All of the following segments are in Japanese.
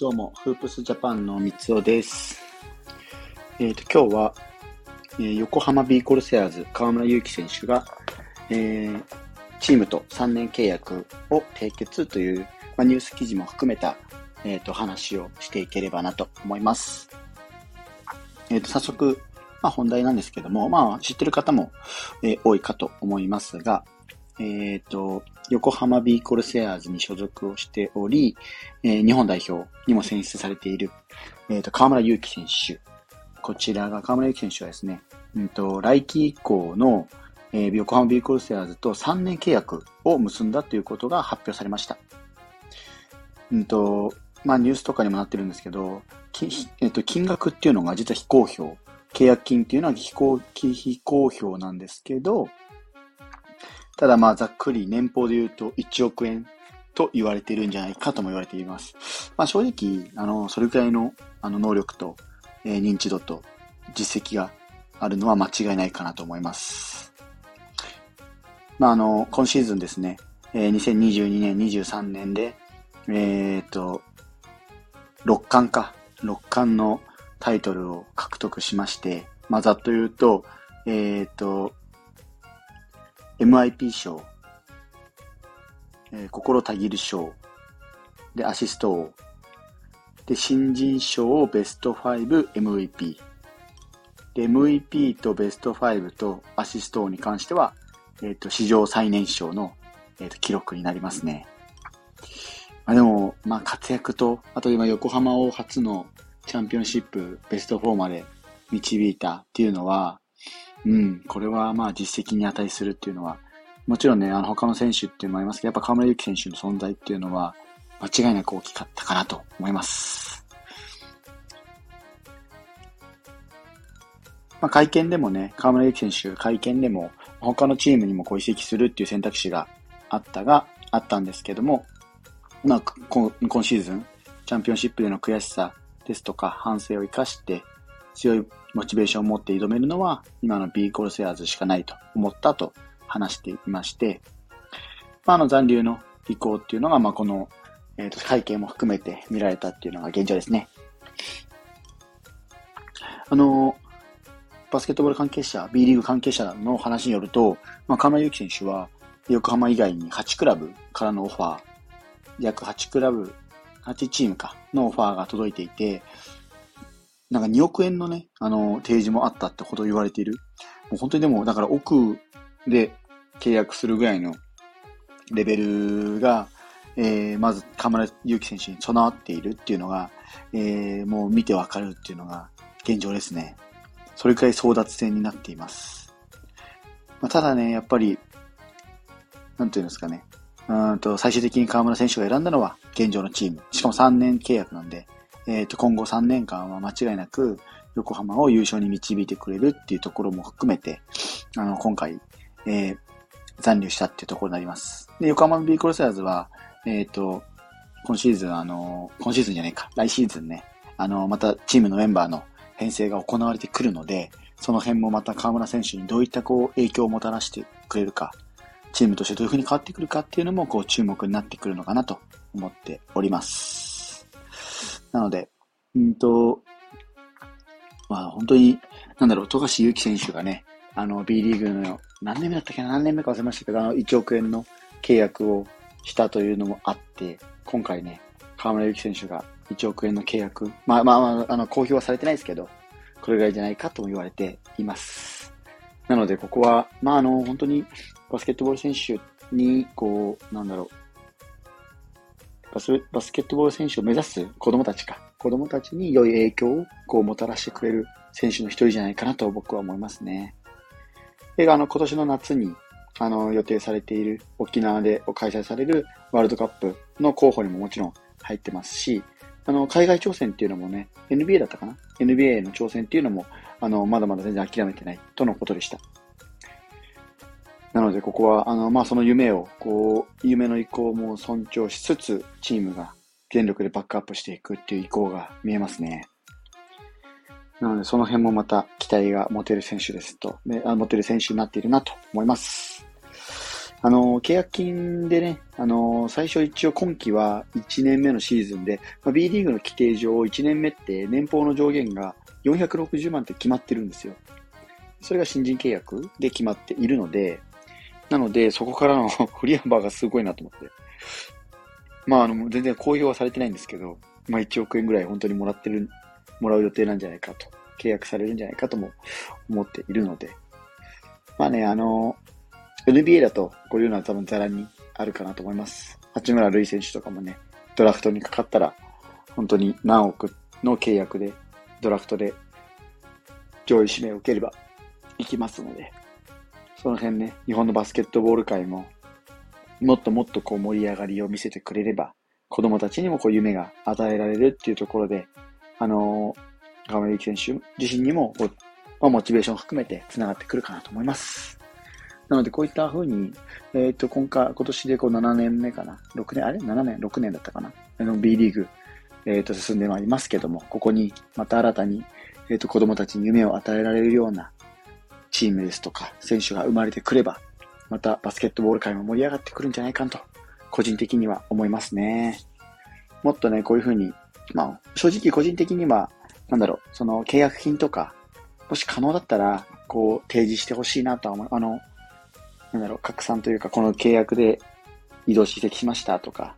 どうも、フープスジャパンの三尾です。えっ、ー、と、今日は、えー、横浜ビーコルセアーズ河村勇輝選手が、えー、チームと3年契約を締結という、まあ、ニュース記事も含めた、えっ、と、話をしていければなと思います。えっ、と、早速、まあ、本題なんですけども、まあ、知ってる方も、え多いかと思いますが、えっ、と、横浜ビーコルセアーズに所属をしており、えー、日本代表にも選出されている、えっ、ー、と、河村勇輝選手。こちらが河村勇輝選手はですね、うんと、来季以降の、えー、横浜ビーコルセアーズと3年契約を結んだということが発表されました。うんと、まあニュースとかにもなってるんですけど、えっと、金額っていうのが実は非公表。契約金っていうのは非公非公表なんですけど、ただまあざっくり年俸で言うと1億円と言われているんじゃないかとも言われています。まあ正直、あの、それくらいのあの能力と、えー、認知度と実績があるのは間違いないかなと思います。まああの、今シーズンですね、えー、2022年、23年で、えー、っと、6冠か、6冠のタイトルを獲得しまして、まあざっと言うと、えー、っと、MIP 賞、えー、心たぎる賞、で、アシスト王、で、新人賞をベスト 5MVP。で、MVP とベスト5とアシスト王に関しては、えっ、ー、と、史上最年少の、えーと、記録になりますね。まあ、でも、まあ、活躍と、あと今横浜を初のチャンピオンシップベスト4まで導いたっていうのは、うん、これはまあ実績に値するっていうのは、もちろんね、あの他の選手っていうのもありますけど、やっぱ河村勇輝選手の存在っていうのは、間違いなく大きかったかなと思います。まあ、会見でもね、河村勇輝選手、会見でも、他のチームにもこう移籍するっていう選択肢があったが、あったんですけども、まあ、今シーズン、チャンピオンシップでの悔しさですとか、反省を生かして、強いモチベーションを持って挑めるのは、今の B コルセアーズしかないと思ったと話していまして、まあ、あの残留の意向っていうのが、まあ、この、えー、と会見も含めて見られたっていうのが現状ですね。あの、バスケットボール関係者、B リーグ関係者の話によると、まあ、河村勇輝選手は、横浜以外に8クラブからのオファー、約8クラブ、8チームか、のオファーが届いていて、なんか2億円のね、あの、提示もあったってほど言われている。もう本当にでも、だから奥で契約するぐらいのレベルが、えー、まず河村勇輝選手に備わっているっていうのが、えー、もう見てわかるっていうのが現状ですね。それくらい争奪戦になっています。まあ、ただね、やっぱり、なんていうんですかね。うんと、最終的に河村選手が選んだのは現状のチーム。しかも3年契約なんで、えっ、ー、と、今後3年間は間違いなく横浜を優勝に導いてくれるっていうところも含めて、あの、今回、えー、残留したっていうところになります。で、横浜ビーコルセアーズは、えっ、ー、と、今シーズン、あの、今シーズンじゃないか、来シーズンね、あの、またチームのメンバーの編成が行われてくるので、その辺もまた河村選手にどういったこう影響をもたらしてくれるか、チームとしてどういう風に変わってくるかっていうのもこう注目になってくるのかなと思っております。なので、うんと、まあ本当に、なんだろう、富樫勇樹選手がね、あの B リーグの何年目だったっけ何年目か忘れましたけど、あの1億円の契約をしたというのもあって、今回ね、河村勇輝選手が1億円の契約、まあまあ、まあ、あの、公表はされてないですけど、これぐらいじゃないかとも言われています。なので、ここは、まああの、本当にバスケットボール選手に、こう、なんだろう、バスバスケットボール選手を目指す子供たちか、子供たちに良い影響をこうもたらしてくれる選手の一人じゃないかなと僕は思いますね。映画の今年の夏にあの予定されている沖縄で開催されるワールドカップの候補にももちろん入ってますし、あの海外挑戦っていうのもね、NBA だったかな ?NBA の挑戦っていうのもあのまだまだ全然諦めてないとのことでした。なので、ここは、あの、まあ、その夢を、こう、夢の意向も尊重しつつ、チームが全力でバックアップしていくっていう意向が見えますね。なので、その辺もまた期待が持てる選手ですと、ね、あ持てる選手になっているなと思います。あの、契約金でね、あの、最初一応今季は1年目のシーズンで、まあ、B リーグの規定上1年目って年俸の上限が460万って決まってるんですよ。それが新人契約で決まっているので、なので、そこからの振り幅がすごいなと思って。まあ、あの、全然公表はされてないんですけど、まあ1億円ぐらい本当にもらってる、もらう予定なんじゃないかと、契約されるんじゃないかとも思っているので、まあね、あの、NBA だとこういうのは多分ザラにあるかなと思います。八村塁選手とかもね、ドラフトにかかったら、本当に何億の契約で、ドラフトで上位指名を受ければ行きますので、その辺ね、日本のバスケットボール界も、もっともっとこう盛り上がりを見せてくれれば、子供たちにもこう夢が与えられるっていうところで、あのー、川村選手自身にもこう、まあ、モチベーションを含めて繋がってくるかなと思います。なので、こういった風に、えっ、ー、と、今回、今年でこう7年目かな？6年、あれ ?7 年 ?6 年だったかな？あの、B リーグ、えっ、ー、と、進んでまいりますけども、ここに、また新たに、えっ、ー、と、子供たちに夢を与えられるようなチームですとか、選手が生まれてくれば、またバスケットボール界も盛り上がってくるんじゃないかと、個人的には思いますね。もっとね、こういう風に、まあ、正直個人的には、なんだろう、その契約金とか、もし可能だったら、こう、提示してほしいなとは思う。あの、なんだろう、拡散というか、この契約で移動指摘しましたとか、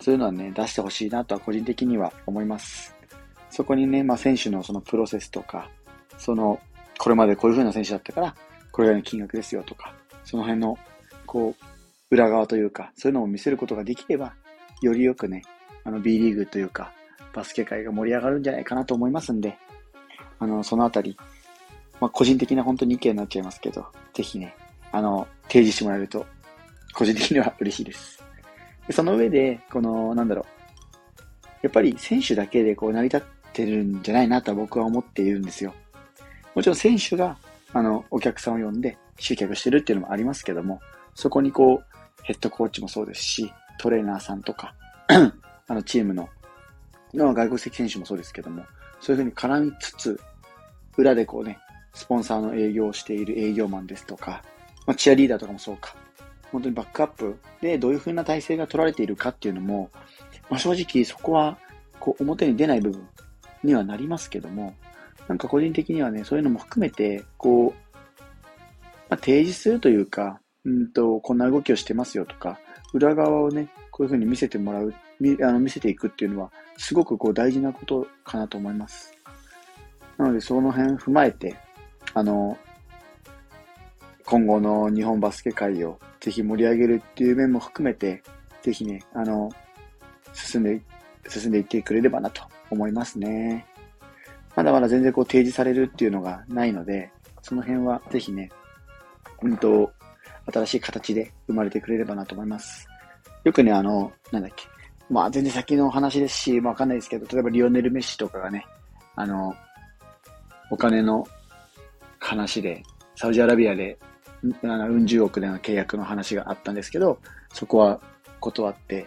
そういうのはね、出してほしいなとは個人的には思います。そこにね、まあ選手のそのプロセスとか、その、これまでこういう風な選手だったから、これぐらいの金額ですよとか、その辺の、こう、裏側というか、そういうのを見せることができれば、よりよくね、あの B リーグというか、バスケ界が盛り上がるんじゃないかなと思いますんで、あの、そのあたり、まあ個人的な本当に意見になっちゃいますけど、ぜひね、あの、提示してもらえると、個人的には嬉しいです。でその上で、この、なんだろう。やっぱり選手だけでこう成り立ってるんじゃないなと僕は思っているんですよ。もちろん選手が、あの、お客さんを呼んで集客してるっていうのもありますけども、そこにこう、ヘッドコーチもそうですし、トレーナーさんとか、あの、チームの、の外国籍選手もそうですけども、そういうふうに絡みつつ、裏でこうね、スポンサーの営業をしている営業マンですとか、まあ、チアリーダーとかもそうか。本当にバックアップでどういう風な体制が取られているかっていうのも、まあ、正直そこはこう表に出ない部分にはなりますけども、なんか個人的にはね、そういうのも含めて、こう、まあ、提示するというか、うんと、こんな動きをしてますよとか、裏側をね、こういう風に見せてもらう、見あの見せていくっていうのは、すごくこう大事なことかなと思います。なので、その辺踏まえて、あの、今後の日本バスケ界をぜひ盛り上げるっていう面も含めて、ぜひね、あの、進んで、進んでいってくれればなと思いますね。まだまだ全然こう提示されるっていうのがないので、その辺はぜひね、うんと、新しい形で生まれてくれればなと思います。よくね、あの、なんだっけ。まあ全然先の話ですし、まあわかんないですけど、例えばリオネル・メッシとかがね、あの、お金の話で、サウジアラビアでうん十億での契約の話があったんですけど、そこは断って、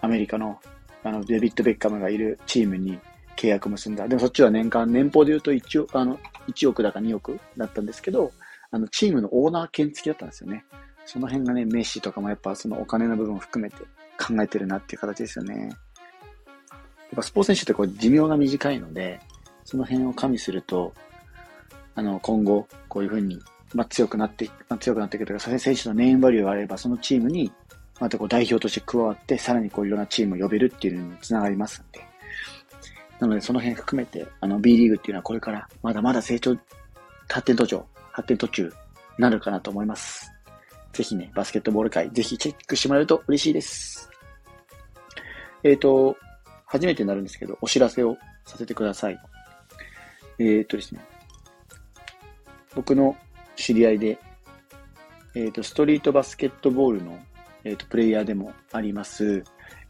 アメリカのあのデビッド・ベッカムがいるチームに契約結んだ。でもそっちは年間、年俸で言うと 1, 億あの1億だか2億だったんですけど、あのチームのオーナー権付きだったんですよね。その辺がね、メッシとかもやっぱそのお金の部分を含めて考えてるなっていう形ですよね。やっぱスポーツ選手ってこう寿命が短いので、その辺を加味すると、あの、今後、こういうふうにまあ、強くなって、まあ、強くなっていくというか、選手のネームバリューがあれば、そのチームに、またこう代表として加わって、さらにこういろんなチームを呼べるっていうのにつながりますんで。なので、その辺含めて、あの、B リーグっていうのはこれからまだまだ成長、発展途上、発展途中、なるかなと思います。ぜひね、バスケットボール界、ぜひチェックしてもらえると嬉しいです。えっ、ー、と、初めてになるんですけど、お知らせをさせてください。えっ、ー、とですね、僕の知り合いで、えっ、ー、と、ストリートバスケットボールの、えっ、と、プレイヤーでもあります、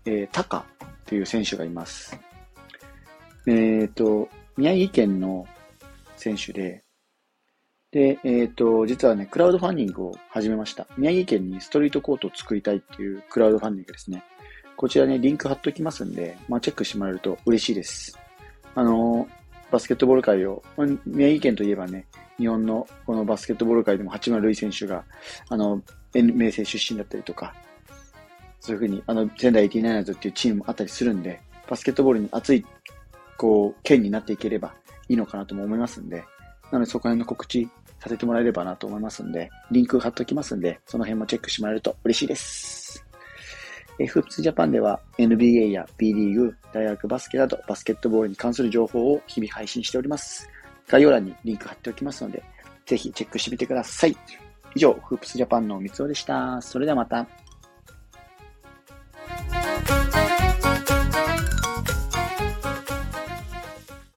えー、タカっていう選手がいます。えっ、ー、と、宮城県の選手で、で、えっ、と、実はね、クラウドファンディングを始めました。宮城県にストリートコートを作りたいっていうクラウドファンディングですね。こちらね、リンク貼っときますんで、まあ、チェックしてもらえると嬉しいです。あの、バスケットボール界を、宮城県といえばね、日本のこのバスケットボール界でも八村塁選手が、あの、明星出身だったりとか、そういうふうに、あの、仙台 89ers っていうチームもあったりするんで、バスケットボールに熱い、こう、県になっていければいいのかなとも思いますんで、なのでそこら辺の告知させてもらえればなと思いますんで、リンク貼っておきますんで、その辺もチェックしてもらえると嬉しいです。えフープスジャパンでは NBA や B リーグ、大学バスケなどバスケットボールに関する情報を日々配信しております。概要欄にリンク貼っておきますので、ぜひチェックしてみてください。以上、フープスジャパンの三つおでした。それではまた。